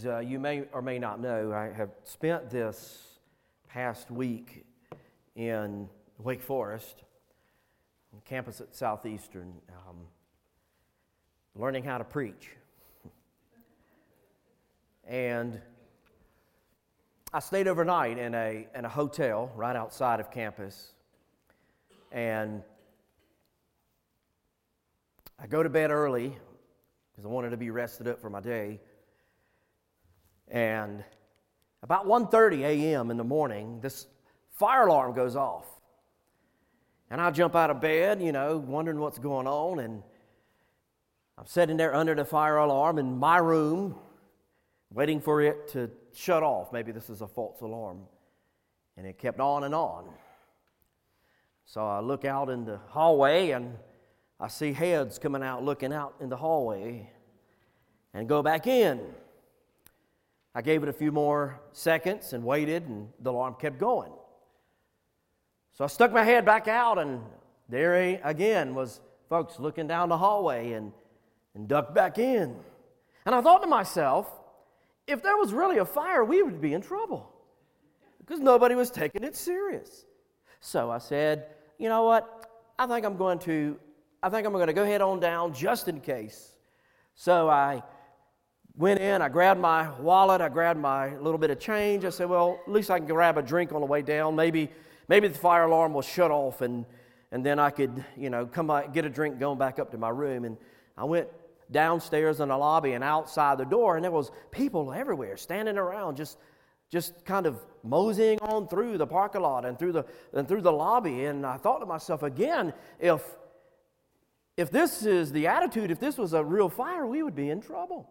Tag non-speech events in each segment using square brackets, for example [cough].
As uh, you may or may not know, I have spent this past week in Wake Forest, campus at Southeastern, um, learning how to preach. and I stayed overnight in a, in a hotel right outside of campus. And I go to bed early because I wanted to be rested up for my day. And about 1:30 a.m. in the morning, this fire alarm goes off. And I jump out of bed, you know, wondering what's going on and I'm sitting there under the fire alarm in my room waiting for it to shut off. Maybe this is a false alarm. And it kept on and on. So I look out in the hallway and I see heads coming out, looking out in the hallway, and go back in. I gave it a few more seconds and waited, and the alarm kept going. So I stuck my head back out, and there again was folks looking down the hallway and, and ducked back in. And I thought to myself, if there was really a fire, we would be in trouble because nobody was taking it serious. So I said, you know what? I think I'm going to I think I'm going to go head on down just in case. So I went in, I grabbed my wallet, I grabbed my little bit of change. I said, well, at least I can grab a drink on the way down. Maybe, maybe the fire alarm will shut off and, and then I could, you know, come back, get a drink going back up to my room. And I went downstairs in the lobby and outside the door, and there was people everywhere standing around just just kind of moseying on through the parking lot and through the and through the lobby and i thought to myself again if if this is the attitude, if this was a real fire, we would be in trouble.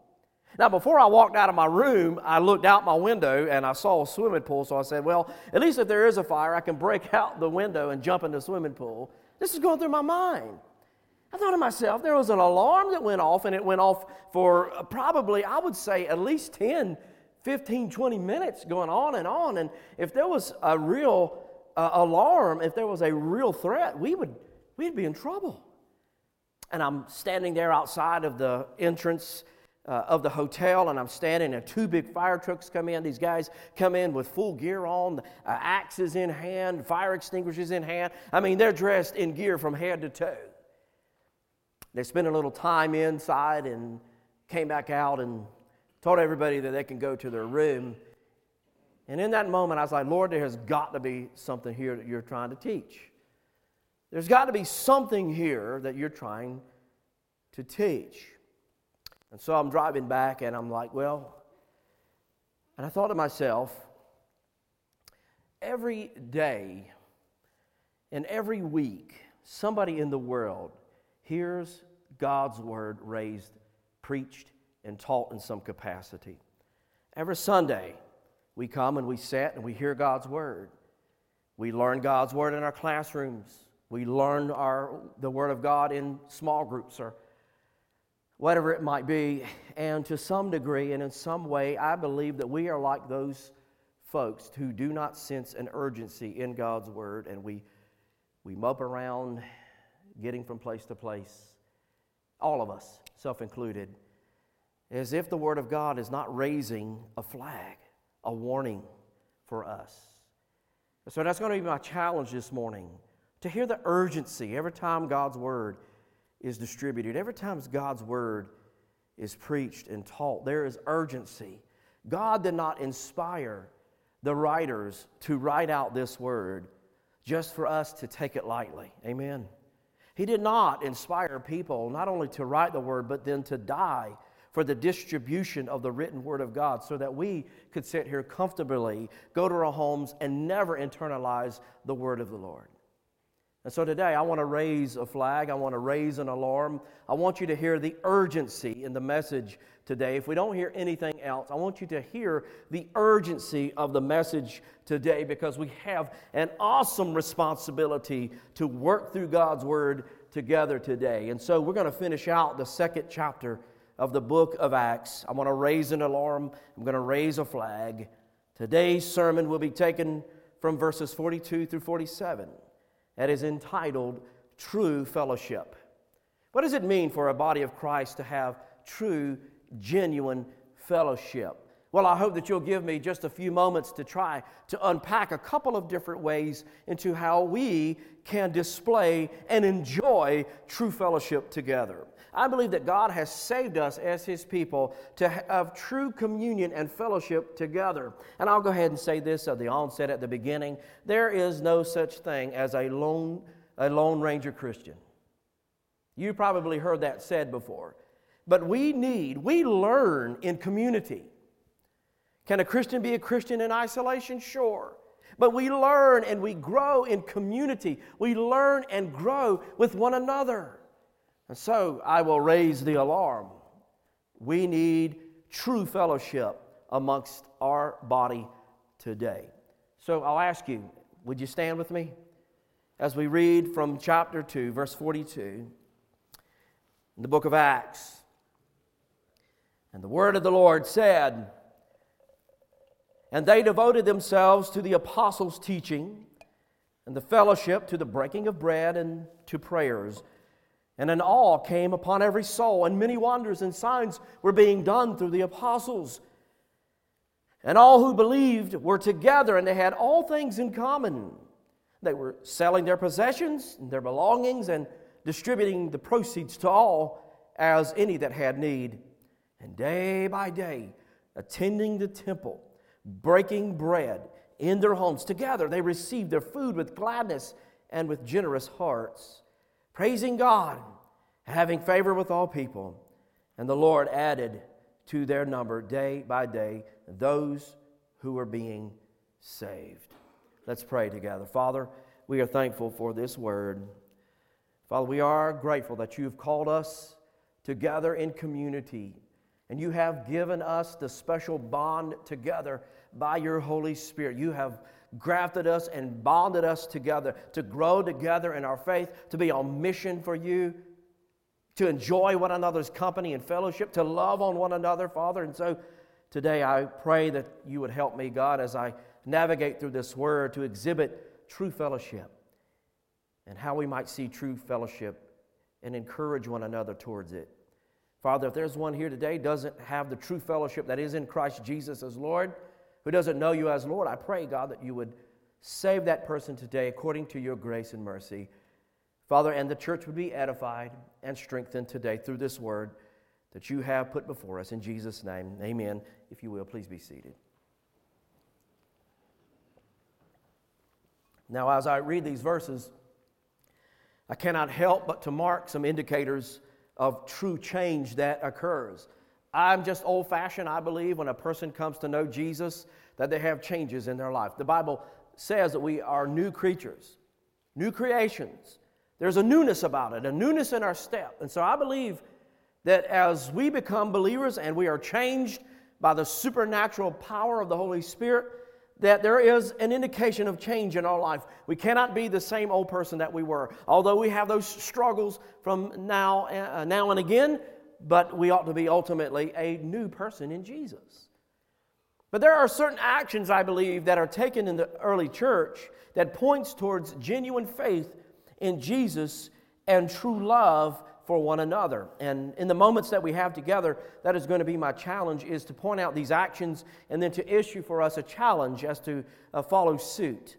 Now, before I walked out of my room, I looked out my window and I saw a swimming pool. So I said, Well, at least if there is a fire, I can break [laughs] out the window and jump in the swimming pool. This is going through my mind. I thought to myself, there was an alarm that went off, and it went off for probably, I would say, at least 10, 15, 20 minutes going on and on. And if there was a real uh, alarm, if there was a real threat, we would, we'd be in trouble and I'm standing there outside of the entrance uh, of the hotel, and I'm standing, and two big fire trucks come in. These guys come in with full gear on, uh, axes in hand, fire extinguishers in hand. I mean, they're dressed in gear from head to toe. They spent a little time inside and came back out and told everybody that they can go to their room. And in that moment, I was like, Lord, there has got to be something here that you're trying to teach. There's got to be something here that you're trying to teach. And so I'm driving back and I'm like, well, and I thought to myself, every day and every week, somebody in the world hears God's word raised, preached, and taught in some capacity. Every Sunday, we come and we sit and we hear God's word. We learn God's word in our classrooms. We learn our, the Word of God in small groups or whatever it might be. And to some degree and in some way, I believe that we are like those folks who do not sense an urgency in God's Word and we, we mope around getting from place to place. All of us, self included, as if the Word of God is not raising a flag, a warning for us. So that's going to be my challenge this morning to hear the urgency every time God's word is distributed, every time God's word is preached and taught, there is urgency. God did not inspire the writers to write out this word just for us to take it lightly. Amen. He did not inspire people not only to write the word, but then to die for the distribution of the written word of God so that we could sit here comfortably, go to our homes, and never internalize the word of the Lord. And so today I want to raise a flag, I want to raise an alarm. I want you to hear the urgency in the message today. If we don't hear anything else, I want you to hear the urgency of the message today because we have an awesome responsibility to work through God's Word together today. And so we're going to finish out the second chapter of the book of Acts. I want to raise an alarm, I'm going to raise a flag. Today's sermon will be taken from verses 42 through 47 that is entitled True Fellowship. What does it mean for a body of Christ to have true, genuine fellowship? Well, I hope that you'll give me just a few moments to try to unpack a couple of different ways into how we can display and enjoy true fellowship together. I believe that God has saved us as His people to have true communion and fellowship together. And I'll go ahead and say this at the onset, at the beginning there is no such thing as a lone, a lone ranger Christian. You probably heard that said before. But we need, we learn in community. Can a Christian be a Christian in isolation? Sure. But we learn and we grow in community. We learn and grow with one another. And so I will raise the alarm. We need true fellowship amongst our body today. So I'll ask you, would you stand with me as we read from chapter 2, verse 42 in the book of Acts? And the word of the Lord said, and they devoted themselves to the apostles' teaching and the fellowship, to the breaking of bread and to prayers. And an awe came upon every soul, and many wonders and signs were being done through the apostles. And all who believed were together, and they had all things in common. They were selling their possessions and their belongings and distributing the proceeds to all as any that had need. And day by day, attending the temple breaking bread in their homes. Together they received their food with gladness and with generous hearts, praising God, having favor with all people. And the Lord added to their number day by day those who were being saved. Let's pray together. Father, we are thankful for this word. Father, we are grateful that you've called us together in community and you have given us the special bond together by your Holy Spirit. You have grafted us and bonded us together to grow together in our faith, to be on mission for you, to enjoy one another's company and fellowship, to love on one another, Father. And so today I pray that you would help me, God, as I navigate through this word to exhibit true fellowship and how we might see true fellowship and encourage one another towards it. Father, if there's one here today doesn't have the true fellowship that is in Christ Jesus as Lord, who doesn't know you as Lord, I pray, God, that you would save that person today according to your grace and mercy. Father, and the church would be edified and strengthened today through this word that you have put before us. In Jesus' name, amen. If you will, please be seated. Now, as I read these verses, I cannot help but to mark some indicators of true change that occurs. I'm just old fashioned, I believe, when a person comes to know Jesus, that they have changes in their life. The Bible says that we are new creatures, new creations. There's a newness about it, a newness in our step. And so I believe that as we become believers and we are changed by the supernatural power of the Holy Spirit, that there is an indication of change in our life. We cannot be the same old person that we were. Although we have those struggles from now, uh, now and again, but we ought to be ultimately a new person in Jesus. But there are certain actions, I believe, that are taken in the early church that points towards genuine faith in Jesus and true love for one another. And in the moments that we have together, that is going to be my challenge is to point out these actions and then to issue for us a challenge as to uh, follow suit.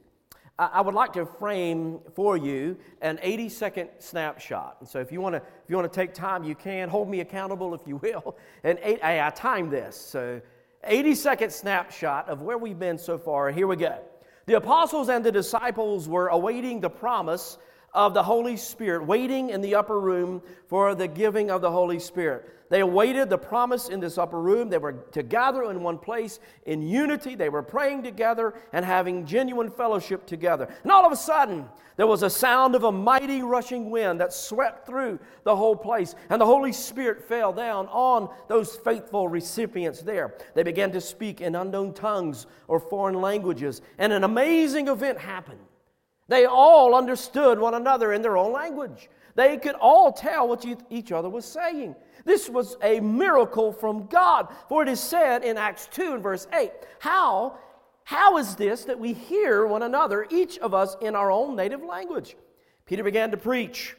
I, would like to frame for you an 80 second snapshot. And so if you want to if you want to take time, you can hold me accountable if you will. [laughs] And eight, I timed this. So 80 second snapshot of where we've been so far. Here we go. The apostles and the disciples were awaiting the promise of the Holy Spirit, waiting in the upper room for the giving of the Holy Spirit. They awaited the promise in this upper room. They were to gather in one place in unity. They were praying together and having genuine fellowship together. And all of a sudden, there was a sound of a mighty rushing wind that swept through the whole place. And the Holy Spirit fell down on those faithful recipients there. They began to speak in unknown tongues or foreign languages. And an amazing event happened. They all understood one another in their own language. They could all tell what each other was saying. This was a miracle from God, for it is said in Acts 2 and verse 8 How, how is this that we hear one another, each of us in our own native language? Peter began to preach,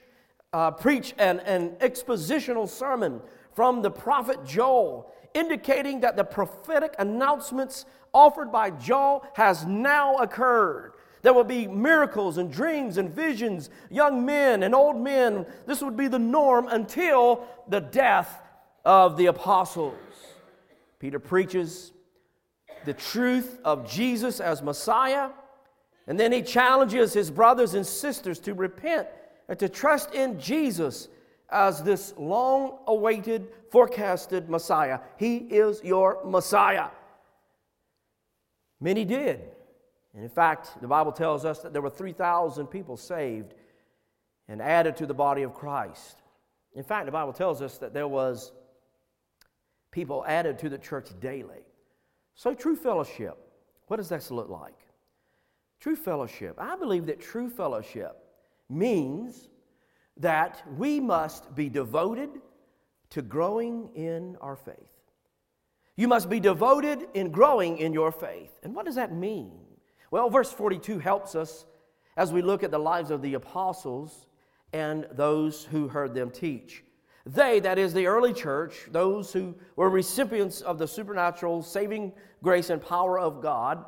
uh, preach an, an expositional sermon from the prophet Joel indicating that the prophetic announcements offered by Joel has now occurred. There would be miracles and dreams and visions, young men and old men. This would be the norm until the death of the apostles. Peter preaches the truth of Jesus as Messiah, and then he challenges his brothers and sisters to repent and to trust in Jesus as this long awaited, forecasted Messiah. He is your Messiah. Many did. And in fact, the Bible tells us that there were 3,000 people saved and added to the body of Christ. In fact, the Bible tells us that there was people added to the church daily. So, true fellowship, what does this look like? True fellowship. I believe that true fellowship means that we must be devoted to growing in our faith. You must be devoted in growing in your faith. And what does that mean? Well, verse 42 helps us as we look at the lives of the apostles and those who heard them teach. They, that is the early church, those who were recipients of the supernatural saving grace and power of God,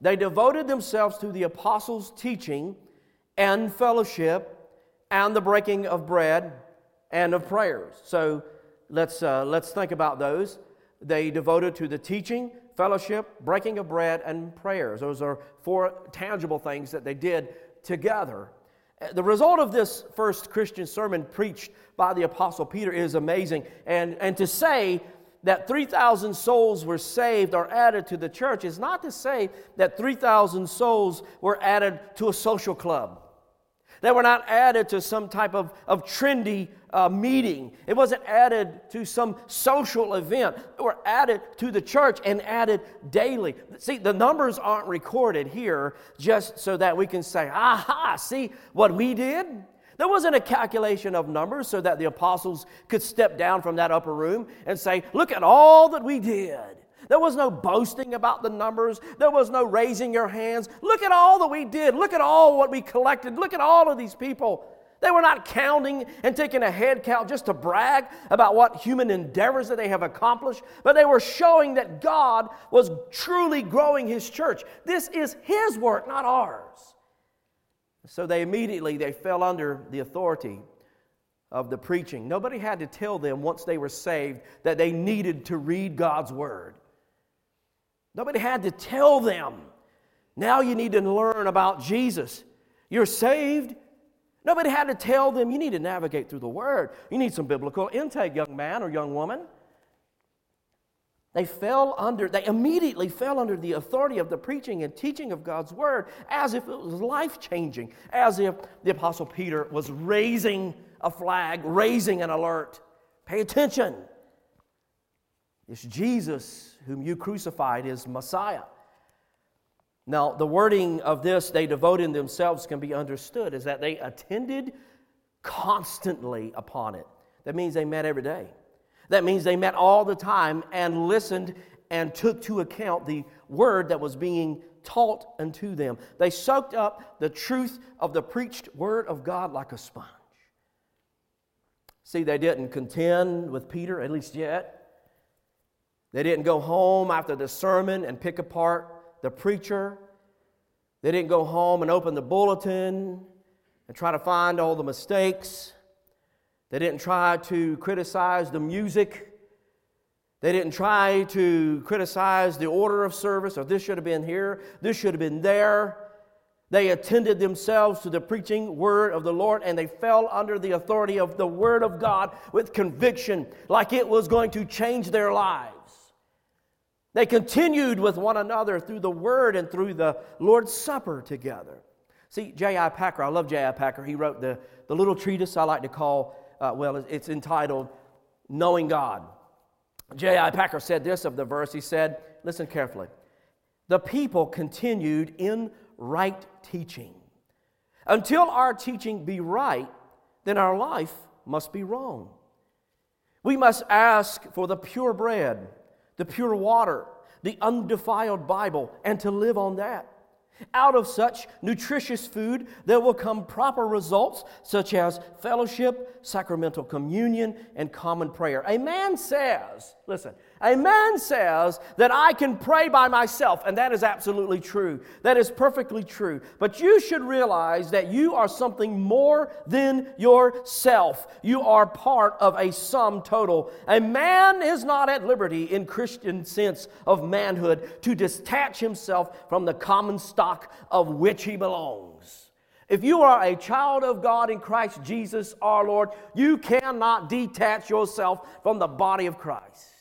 they devoted themselves to the apostles' teaching and fellowship and the breaking of bread and of prayers. So let's, uh, let's think about those. They devoted to the teaching, fellowship, breaking of bread, and prayers. Those are four tangible things that they did together. The result of this first Christian sermon preached by the Apostle Peter is amazing. And, and to say that 3,000 souls were saved or added to the church is not to say that 3,000 souls were added to a social club. They were not added to some type of, of trendy uh, meeting. It wasn't added to some social event. They were added to the church and added daily. See, the numbers aren't recorded here just so that we can say, aha, see what we did? There wasn't a calculation of numbers so that the apostles could step down from that upper room and say, look at all that we did. There was no boasting about the numbers. There was no raising your hands. Look at all that we did. Look at all what we collected. Look at all of these people. They were not counting and taking a head count just to brag about what human endeavors that they have accomplished, but they were showing that God was truly growing his church. This is his work, not ours. So they immediately they fell under the authority of the preaching. Nobody had to tell them once they were saved that they needed to read God's word. Nobody had to tell them. Now you need to learn about Jesus. You're saved. Nobody had to tell them you need to navigate through the Word. You need some biblical intake, young man or young woman. They fell under, they immediately fell under the authority of the preaching and teaching of God's Word as if it was life changing, as if the Apostle Peter was raising a flag, raising an alert. Pay attention. It's Jesus whom you crucified is Messiah. Now, the wording of this, they devoted themselves, can be understood is that they attended constantly upon it. That means they met every day. That means they met all the time and listened and took to account the word that was being taught unto them. They soaked up the truth of the preached word of God like a sponge. See, they didn't contend with Peter, at least yet. They didn't go home after the sermon and pick apart the preacher. They didn't go home and open the bulletin and try to find all the mistakes. They didn't try to criticize the music. They didn't try to criticize the order of service or this should have been here, this should have been there. They attended themselves to the preaching word of the Lord and they fell under the authority of the word of God with conviction, like it was going to change their lives. They continued with one another through the Word and through the Lord's Supper together. See, J.I. Packer, I love J.I. Packer. He wrote the, the little treatise I like to call, uh, well, it's entitled Knowing God. J.I. Packer said this of the verse. He said, listen carefully. The people continued in right teaching. Until our teaching be right, then our life must be wrong. We must ask for the pure bread the pure water, the undefiled Bible, and to live on that. Out of such nutritious food, there will come proper results such as fellowship, sacramental communion, and common prayer. A man says, Listen, a man says that I can pray by myself, and that is absolutely true. That is perfectly true. But you should realize that you are something more than yourself. You are part of a sum total. A man is not at liberty, in Christian sense of manhood, to detach himself from the common stock of which he belongs. If you are a child of God in Christ Jesus our Lord, you cannot detach yourself from the body of Christ.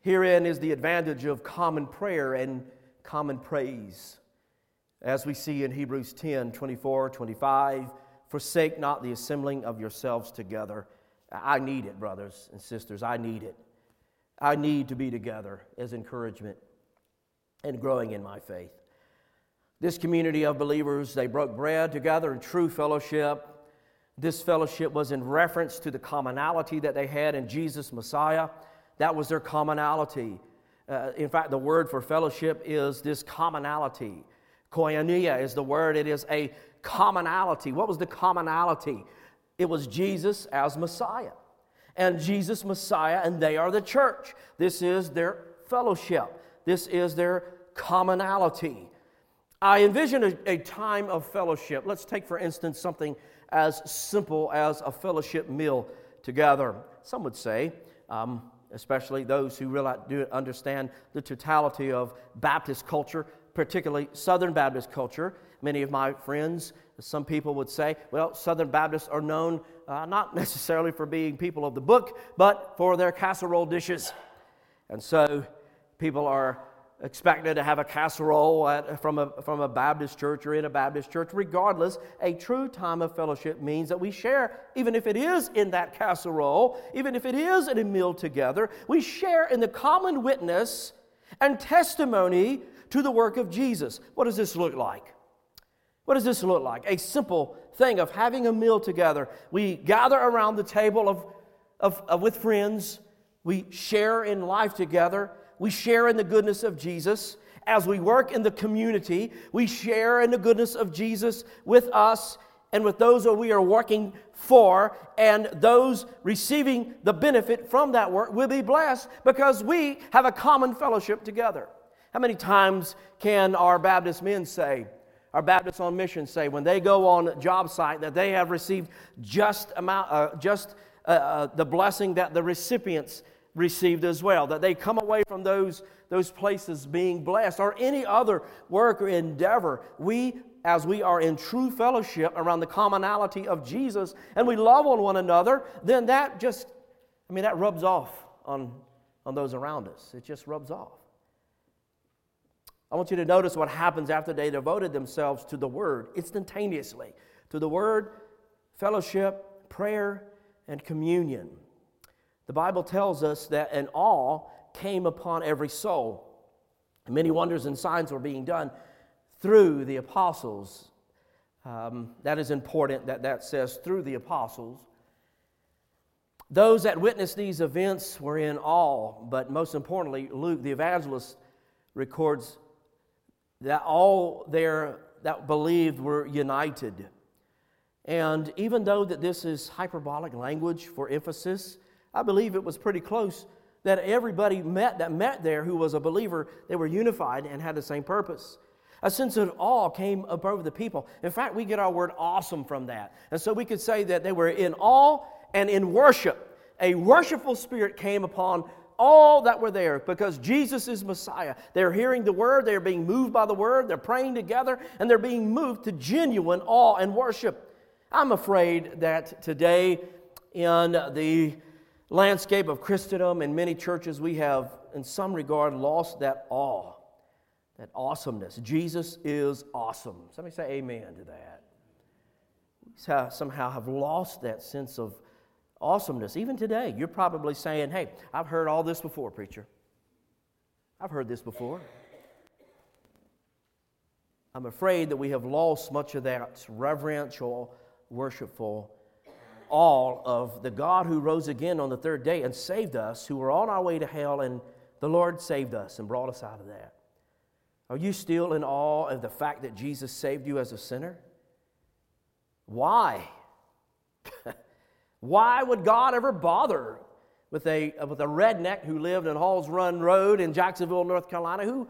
Herein is the advantage of common prayer and common praise. As we see in Hebrews 10 24, 25, forsake not the assembling of yourselves together. I need it, brothers and sisters. I need it. I need to be together as encouragement and growing in my faith. This community of believers, they broke bread together in true fellowship. This fellowship was in reference to the commonality that they had in Jesus Messiah. That was their commonality. Uh, in fact, the word for fellowship is this commonality. Koinonia is the word, it is a commonality. What was the commonality? It was Jesus as Messiah. And Jesus, Messiah, and they are the church. This is their fellowship, this is their commonality. I envision a, a time of fellowship. Let's take, for instance, something as simple as a fellowship meal together. Some would say, um, especially those who really do understand the totality of Baptist culture, particularly Southern Baptist culture. Many of my friends, some people would say, well, Southern Baptists are known uh, not [laughs] necessarily for being people of the book, but for their casserole dishes. And so people are expected to have a casserole at, from, a, from a Baptist church or in a Baptist church. Regardless, a true time of fellowship means that we share, even if it is in that casserole, even if it is in a meal together, we share in the common witness and testimony to the work of Jesus. What does this look like? What does this look like? A simple thing of having a meal together. We gather around the table of, of, of with friends. We share in life together we share in the goodness of Jesus. As we work in the community, we share in the goodness of Jesus with us and with those that we are working for, and those receiving the benefit from that work will be blessed because we have a common fellowship together. How many times can our Baptist men say, our Baptists on mission say, when they go on job site, that they have received just amount, uh, just uh, uh, the blessing that the recipients received as well, that they come away from those, those places being blessed, or any other work or endeavor. We, as we are in true fellowship around the commonality of Jesus and we love on one another, then that just, I mean, that rubs off on, on those around us. It just rubs off. I want you to notice what happens after they devoted themselves to the Word instantaneously to the Word, fellowship, prayer, and communion. The Bible tells us that an awe came upon every soul. Many wonders and signs were being done through the apostles. Um, that is important that that says through the apostles. Those that witnessed these events were in awe, but most importantly, Luke, the evangelist, records that all there that believed were united. And even though that this is hyperbolic language for emphasis, I believe it was pretty close that everybody met that met there who was a believer, they were unified and had the same purpose. A sense of awe came over the people. In fact, we get our word awesome from that. And so we could say that they were in awe and in worship. A worshipful spirit came upon all that were there because Jesus is Messiah. They're hearing the word, they're being moved by the word, they're praying together, and they're being moved to genuine awe and worship. I'm afraid that today, in the landscape of Christendom and many churches, we have, in some regard, lost that awe, that awesomeness. Jesus is awesome. Somebody say amen to that. We somehow have lost that sense of awesomeness. Even today, you're probably saying, hey, I've heard all this before, preacher. I've heard this before. I'm afraid that we have lost much of that reverential, worshipful all of the God who rose again on the third day and saved us, who were on our way to hell, and the Lord saved us and brought us out of that. Are you still in awe of the fact that Jesus saved you as a sinner? Why? [laughs] Why would God ever bother with a, with a redneck who lived in Halls Run Road in Jacksonville, North Carolina? Who,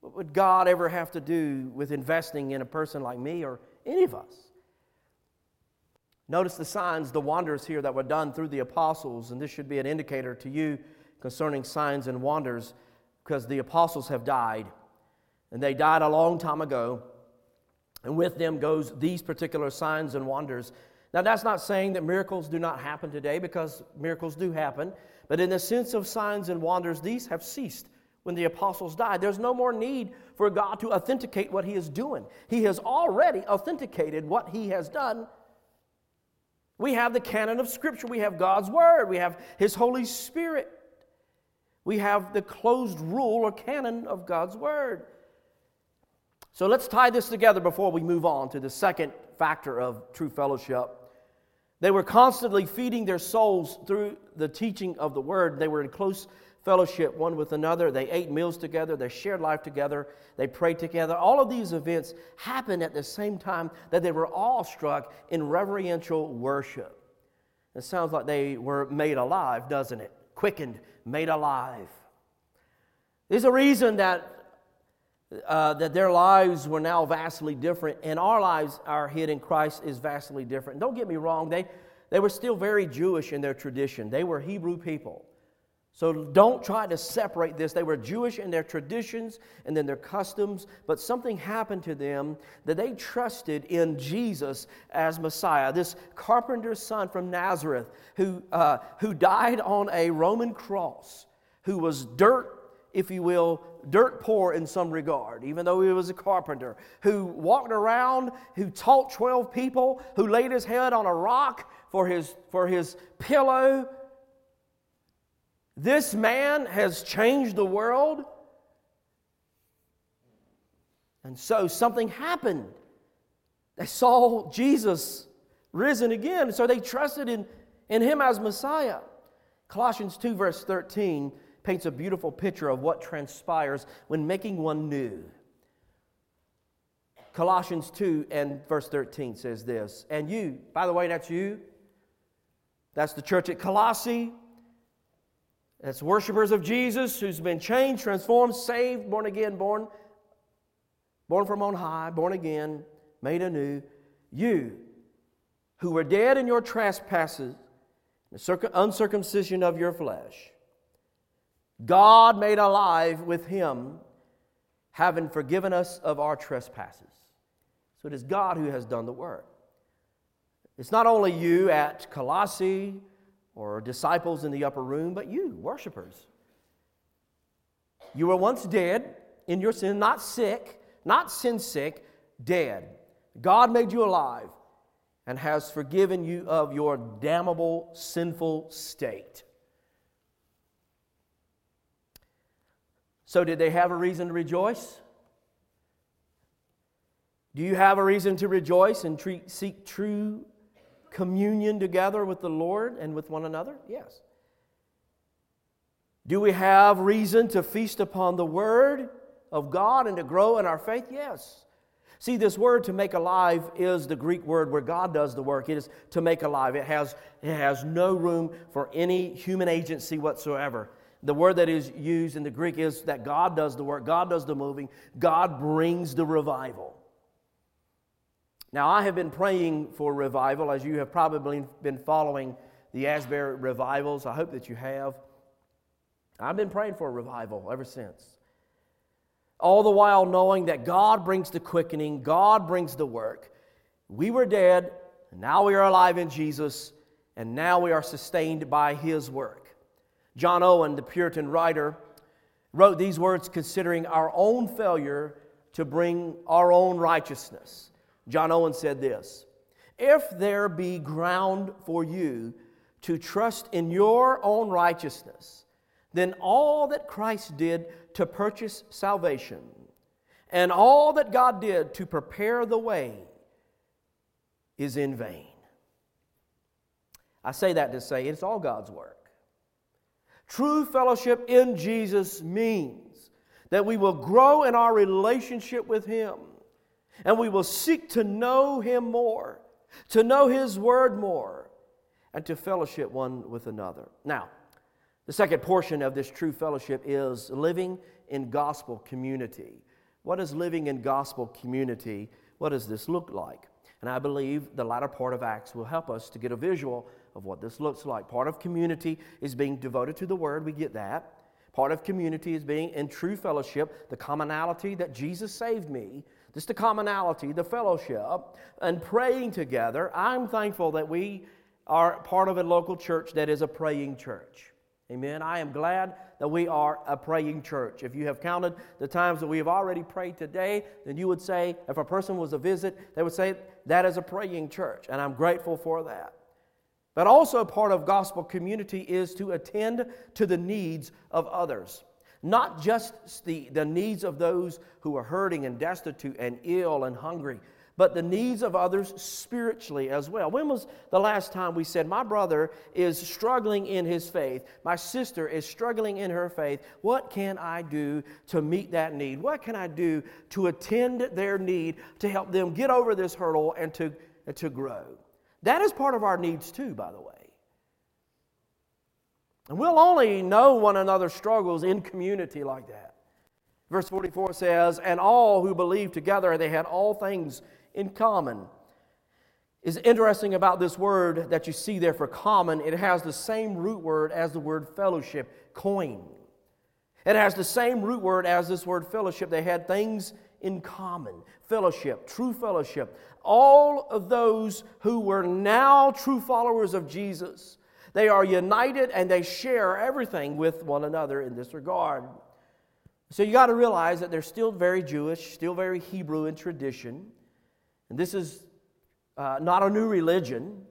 what would God ever have to do with investing in a person like me or any of us? Notice the signs, the wonders here that were done through the apostles, and this should be an indicator to you concerning signs and wonders because the apostles have died. And they died a long time ago. And with them goes these particular signs and wonders. Now, that's not saying that miracles do not happen today because miracles do happen. But in the sense of signs and wonders, these have ceased when the apostles died. There's no more need for God to authenticate what he is doing. He has already authenticated what he has done. We have the canon of Scripture, we have God's Word, we have his Holy Spirit, we have the closed rule or canon of God's Word. So let's tie this together before we move on to the second factor of true fellowship. They were constantly feeding their souls through the teaching of the word. They were in close fellowship one with another. They ate meals together. They shared life together. They prayed together. All of these events happened at the same time that they were all struck in reverential worship. It sounds like they were made alive, doesn't it? Quickened, made alive. There's a reason that uh, that their lives were now vastly different, and our lives, our hid in Christ, is vastly different. Don't get me wrong, they, they were still very Jewish in their tradition. They were Hebrew people. So don't try to separate this. They were Jewish in their traditions and then their customs, but something happened to them that they trusted in Jesus as Messiah, this carpenter's son from Nazareth who, uh, who died on a Roman cross, who was dirt if you will, dirt poor in some regard, even though he was a carpenter, who walked around, who taught 12 people, who laid his head on a rock for his, for his pillow. This man has changed the world. And so something happened. They saw Jesus risen again, so they trusted in, in him as Messiah. Colossians 2, verse 13 paints a beautiful picture of what transpires when making one new. Colossians 2 and verse 13 says this, and you, by the way, that's you. That's the church at Colossae. That's worshipers of Jesus who's been changed, transformed, saved, born again, born, born from on high, born again, made anew. You, who were dead in your trespasses, the uncircumcision of your flesh, God made alive with him, having forgiven us of our trespasses. So it is God who has done the work. It's not only you at Colossae or disciples in the upper room, but you, worshipers. You were once dead in your sin, not sick, not sin sick, dead. God made you alive and has forgiven you of your damnable, sinful state. So, did they have a reason to rejoice? Do you have a reason to rejoice and treat, seek true communion together with the Lord and with one another? Yes. Do we have reason to feast upon the Word of God and to grow in our faith? Yes. See, this word to make alive is the Greek word where God does the work. It is to make alive. It has, it has no room for any human agency whatsoever. The word that is used in the Greek is that God does the work, God does the moving, God brings the revival. Now, I have been praying for revival as you have probably been following the Asbury revivals. I hope that you have. I've been praying for a revival ever since. All the while knowing that God brings the quickening, God brings the work. We were dead, now we are alive in Jesus, and now we are sustained by His work. John Owen, the Puritan writer, wrote these words considering our own failure to bring our own righteousness. John Owen said this If there be ground for you to trust in your own righteousness, then all that Christ did to purchase salvation and all that God did to prepare the way is in vain. I say that to say it's all God's work. True fellowship in Jesus means that we will grow in our relationship with Him and we will seek to know Him more, to know His Word more, and to fellowship one with another. Now, the second portion of this true fellowship is living in gospel community. What is living in gospel community? What does this look like? And I believe the latter part of Acts will help us to get a visual of what this looks like. Part of community is being devoted to the Word, we get that. Part of community is being in true fellowship, the commonality that Jesus saved me, just the commonality, the fellowship, and praying together. I'm thankful that we are part of a local church that is a praying church. Amen. I am glad that we are a praying church. If you have counted the times that we have already prayed today, then you would say, if a person was a visit, they would say, that is a praying church. And I'm grateful for that. But also, part of gospel community is to attend to the needs of others. Not just the, the needs of those who are hurting and destitute and ill and hungry, but the needs of others spiritually as well. When was the last time we said, My brother is struggling in his faith, my sister is struggling in her faith? What can I do to meet that need? What can I do to attend their need to help them get over this hurdle and to, to grow? That is part of our needs too, by the way. And we'll only know one another's struggles in community like that. Verse 44 says, And all who believed together, they had all things in common. Is interesting about this word that you see there for common, it has the same root word as the word fellowship, coin. It has the same root word as this word fellowship. They had things in common fellowship, true fellowship. All of those who were now true followers of Jesus, they are united and they share everything with one another in this regard. So you got to realize that they're still very Jewish, still very Hebrew in tradition. And this is uh, not a new religion,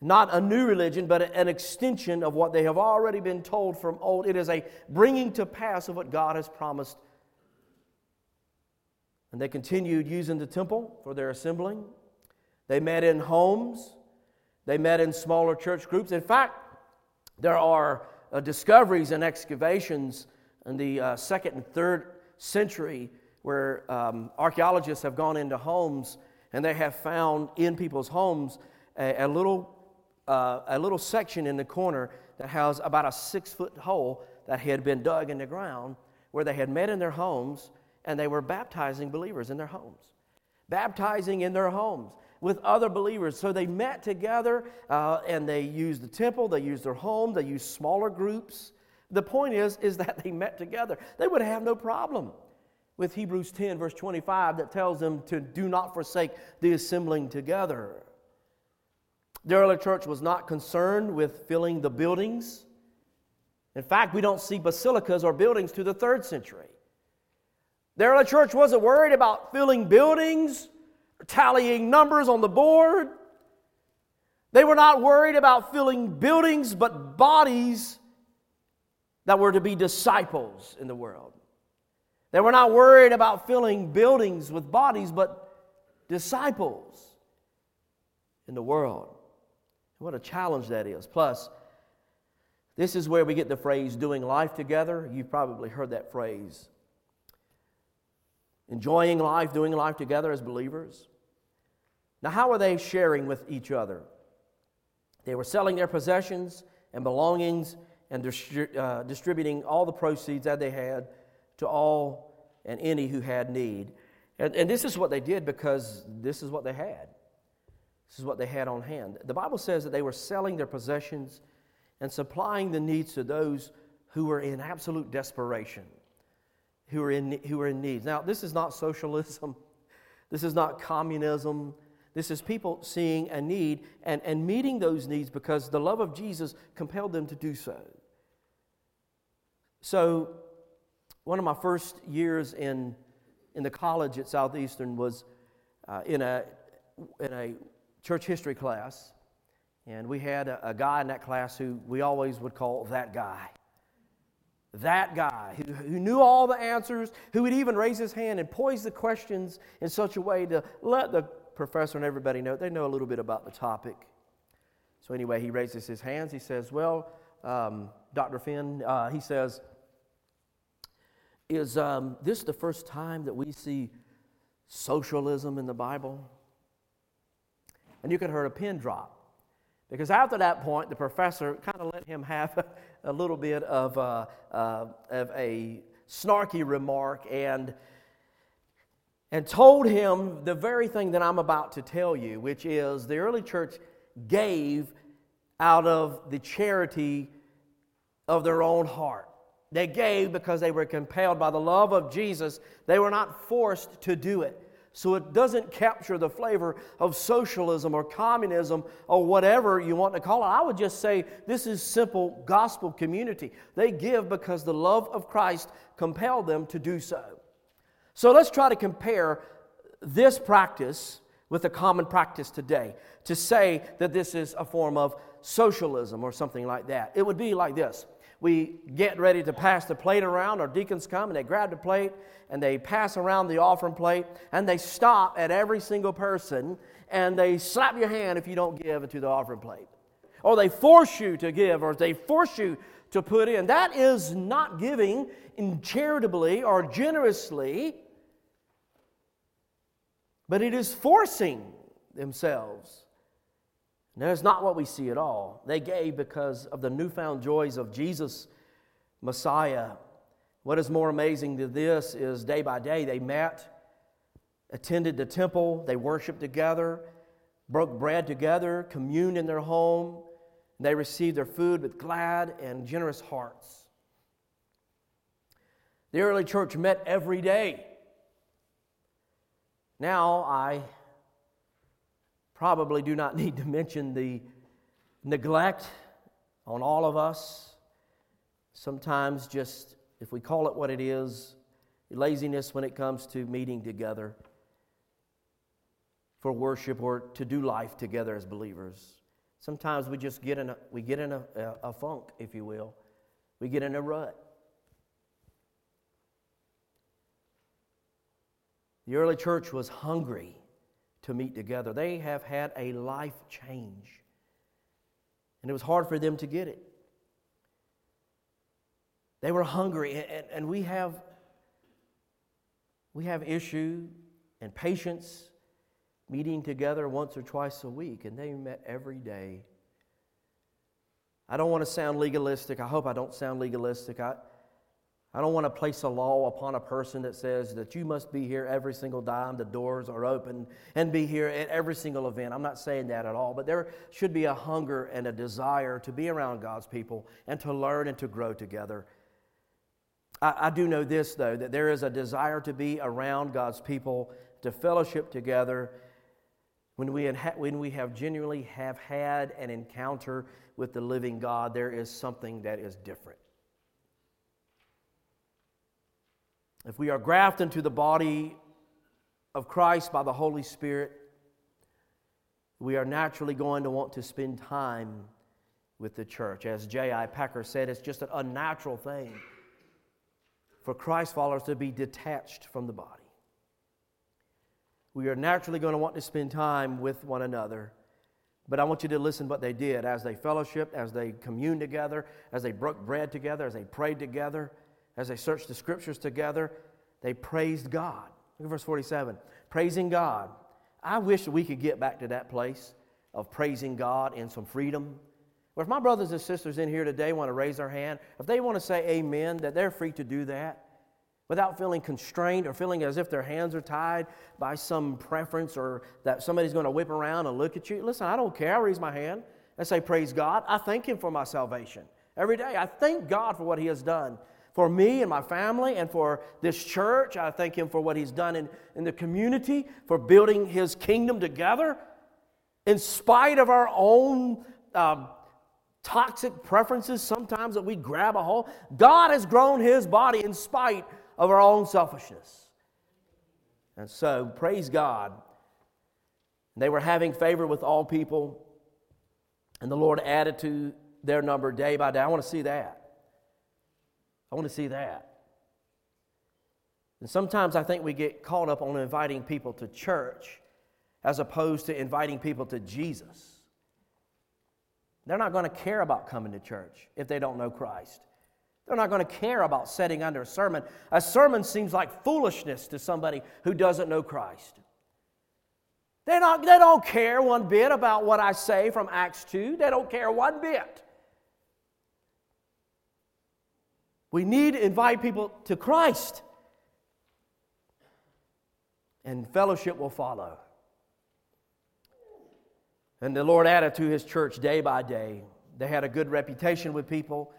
not a new religion, but an extension of what they have already been told from old. It is a bringing to pass of what God has promised. And they continued using the temple for their assembling. They met in homes, they met in smaller church groups. In fact, there are uh, discoveries and excavations in the uh, second and third century where um, archaeologists have gone into homes and they have found in people's homes a, a little, uh, a little section in the corner that has about a six foot hole that had been dug in the ground where they had met in their homes and they were baptizing believers in their homes. Baptizing in their homes with other believers. So they met together uh, and they used the temple, they used their home, they used smaller groups. The point is, is that they met together. They would have no problem with Hebrews 10, verse 25, that tells them to do not forsake the assembling together. The early church was not concerned with filling the buildings. In fact, we don't see basilicas or buildings to the third century. The early church wasn't worried about filling buildings tallying numbers on the board. They were not worried about filling buildings, but bodies that were to be disciples in the world. They were not worried about filling buildings with bodies, but disciples in the world. What a challenge that is. Plus, this is where we get the phrase doing life together. You've probably heard that phrase. Enjoying life, doing life together as believers. Now, how are they sharing with each other? They were selling their possessions and belongings and distri- uh, distributing all the proceeds that they had to all and any who had need. And, and this is what they did because this is what they had. This is what they had on hand. The Bible says that they were selling their possessions and supplying the needs to those who were in absolute desperation, who were in, who were in need. Now, this is not socialism, [laughs] this is not communism. This is people seeing a need and, and meeting those needs because the love of Jesus compelled them to do so. So, one of my first years in, in the college at Southeastern was uh, in, a, in a church history class. And we had a, a, guy in that class who we always would call that guy. That guy who, who knew all the answers, who would even raise his hand and poise the questions in such a way to let the professor and everybody know they know a little bit about the topic. So, anyway, he raises his hands. He says, Well, um, Dr. Finn, uh, he says, is um, this the first time that we see socialism in the Bible? And you could hear a pin drop. Because after that point, the professor kind of let him have a, [laughs] a little bit of, uh, uh, of a snarky remark and, and told him the very thing that I'm about to tell you, which is the early church gave out of the charity of their own heart. They gave because they were compelled by the love of Jesus. They were not forced to do it. So it doesn't capture the flavor of socialism or communism or whatever you want to call it. I would just say this is simple gospel community. They give because the love of Christ compelled them to do so. So let's try to compare this practice with a common practice today to say that this is a form of socialism or something like that. It would be like this we get ready to pass the plate around, our deacons come and they grab the plate and they pass around the offering plate and they stop at every single person and they slap your hand if you don't give to the offering plate. Or they force you to give or they force you to put in. That is not giving in charitably or generously, but it is forcing themselves and that is not what we see at all. They gave because of the newfound joys of Jesus, Messiah. What is more amazing than this is day by day they met, attended the temple, they worshiped together, broke bread together, communed in their home, and they received their food with glad and generous hearts. The early church met every day. Now I probably do not [laughs] need to mention the neglect on all of us. Sometimes, just if we call it what it is, laziness when it comes to meeting together for worship or to do life together as believers. Sometimes we just get in a, we get in a, a, a funk, if you will. We get in a rut. The early church was hungry to meet together. They have had a life change. And it was hard for them to get it. They were hungry, and, and we have we have issue and patience meeting together once or twice a week, and they met every day. I don't want to sound legalistic. I hope I don't sound legalistic. I, I don't want to place a law upon a person that says that you must be here every single time the doors are open and be here at every single event. I'm not saying that at all, but there should be a hunger and a desire to be around God's people and to learn and to grow together. I, I do know this, though, that there is a desire to be around God's people, to fellowship together. When we, when we have genuinely have had an encounter with the living God, there is something that is different. If we are grafted into the body of Christ by the Holy Spirit, we are naturally going to want to spend time with the church. As J.I. Packer said, it's just an unnatural thing for Christ followers to be detached from the body. We are naturally going to want to spend time with one another. But I want you to listen what they did as they fellowshiped, as they communed together, as they broke bread together, as they prayed together as they searched the scriptures together, they praised God. Look at verse 47. Praising God. I wish we could get back to that place of praising God in some freedom. Or if my brothers and sisters in here today want to raise their hand, if they want to say amen, that they're free to do that without feeling constrained or feeling as if their hands are tied by some preference or that somebody's going to whip around and look at you. Listen, I don't care. I raise my hand and say, Praise God. I thank Him for my salvation every day. I thank God for what He has done for me and my family and for this church. I thank Him for what He's done in, in the community, for building His kingdom together. In spite of our own um, toxic preferences, sometimes that we grab a hold, God has grown His body in spite of our own selfishness. And so, praise God. They were having favor with all people, and the Lord added to their number day by day. I want to see that. I want to see that. And sometimes I think we get caught up on inviting people to church as opposed to inviting people to Jesus. They're not going to care about coming to church if they don't know Christ. They're not going to care about sitting under a sermon. A sermon seems like foolishness to somebody who doesn't know Christ. They don't, they don't care one bit about what I say from Acts 2. They don't care one bit. We need to invite people to Christ, and fellowship will follow. And the Lord added to his church day by day. They had a good reputation with people,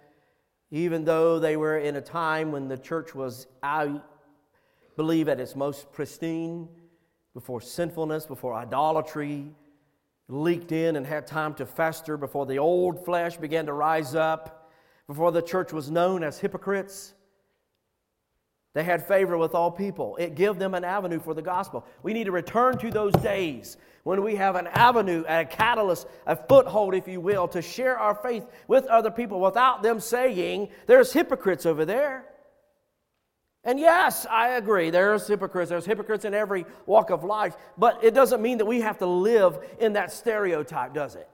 even though they were in a time when the church was, I believe, at its most pristine before sinfulness, before idolatry leaked in and had time to fester, before the old flesh began to rise up, before the church was known as hypocrites. They had favor with all people. It gave them an avenue for the gospel. We need to return to those days when we have an avenue, a catalyst, a foothold, if you will, to share our faith with other people without them saying, There's hypocrites over there. And yes, I agree, there's hypocrites. There's hypocrites in every walk of life, but it doesn't mean that we have to live in that stereotype, does it?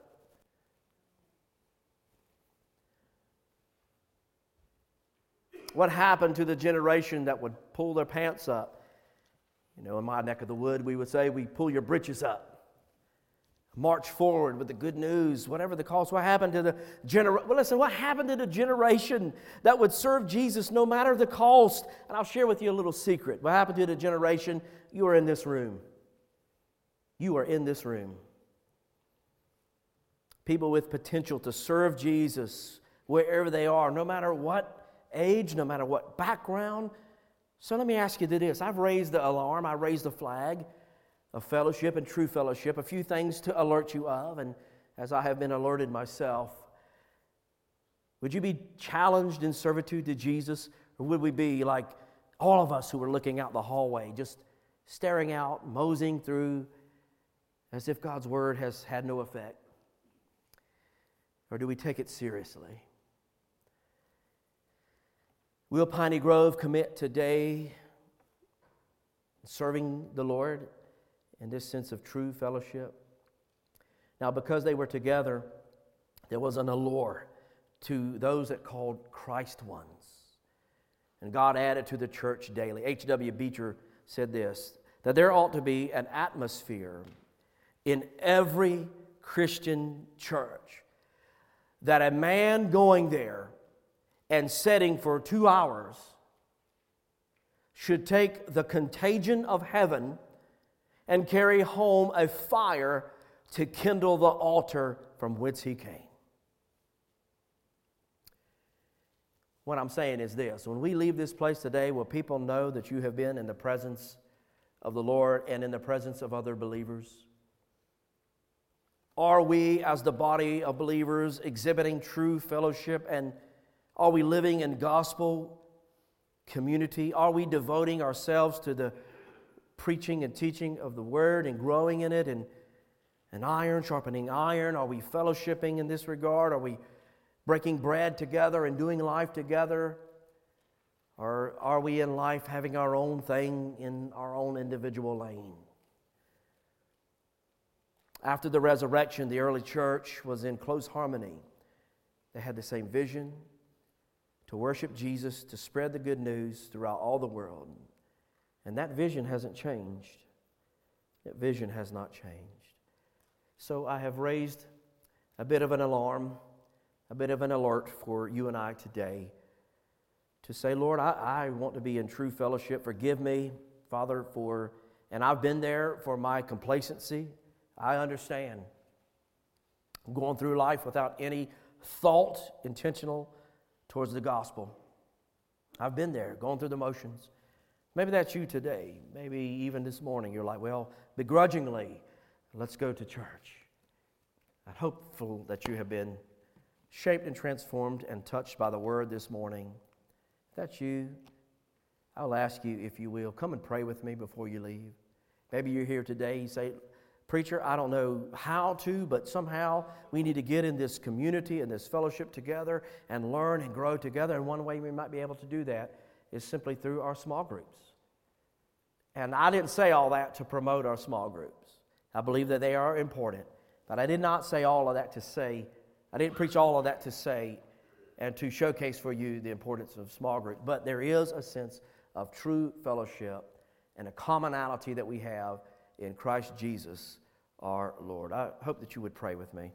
What happened to the generation that would pull their pants up? You know, in my neck of the wood, we would say, we pull your britches up march forward with the good news, whatever the cost. What happened to the generation? Well, listen, what happened to the generation that would serve Jesus no matter the cost? And I'll share with you a little secret. What happened to the generation? You are in this room. You are in this room. People with potential to serve Jesus wherever they are, no matter what age, no matter what background. So let me ask you this I've raised the alarm, I raised the flag of fellowship and true fellowship, a few things to alert you of, and as I have been alerted myself. Would you be challenged in servitude to Jesus, or would we be like all of us who are looking out the hallway, just staring out, moseying through, as if God's word has had no effect? Or do we take it seriously? Will Piney Grove commit today serving the Lord in this sense of true fellowship. Now, because they were together, there was an allure to those that called Christ ones. And God added to the church daily. H.W. Beecher said this that there ought to be an atmosphere in every Christian church that a man going there and setting for two hours should take the contagion of heaven and carry home a fire to kindle the altar from whence he came. What I'm saying is this when we leave this place today, will people know that you have been in the presence of the Lord and in the presence of other believers? Are we, as the body of believers, exhibiting true fellowship and are we living in gospel community? Are we devoting ourselves to the preaching and teaching of the word and growing in it and, and iron sharpening iron? Are we fellowshipping in this regard? Are we breaking bread together and doing life together? Or are we in life having our own thing in our own individual lane? After the resurrection, the early church was in close harmony. They had the same vision to worship Jesus, to spread the good news throughout all the world. And that vision hasn't changed. That vision has not changed. So I have raised a bit of an alarm, a bit of an alert for you and I today to say, Lord, I, I want to be in true fellowship. Forgive me, Father, for, and I've been there for my complacency. I understand. I'm going through life without any thought intentional towards the gospel. I've been there, going through the motions. Maybe that's you today. Maybe even this morning you're like, well, begrudgingly, let's go to church. I'm hopeful that you have been shaped and transformed and touched by the word this morning. If that's you, I'll ask you, if you will, come and pray with me before you leave. Maybe you're here today, you say, Preacher, I don't know how to, but somehow we need to get in this community and this fellowship together and learn and grow together. And one way we might be able to do that is simply through our small groups. And I didn't say all that to promote our small groups. I believe that they are important. But I did not say all of that to say, I didn't preach all of that to say and to showcase for you the importance of small groups. But there is a sense of true fellowship and a commonality that we have in Christ Jesus our Lord. I hope that you would pray with me.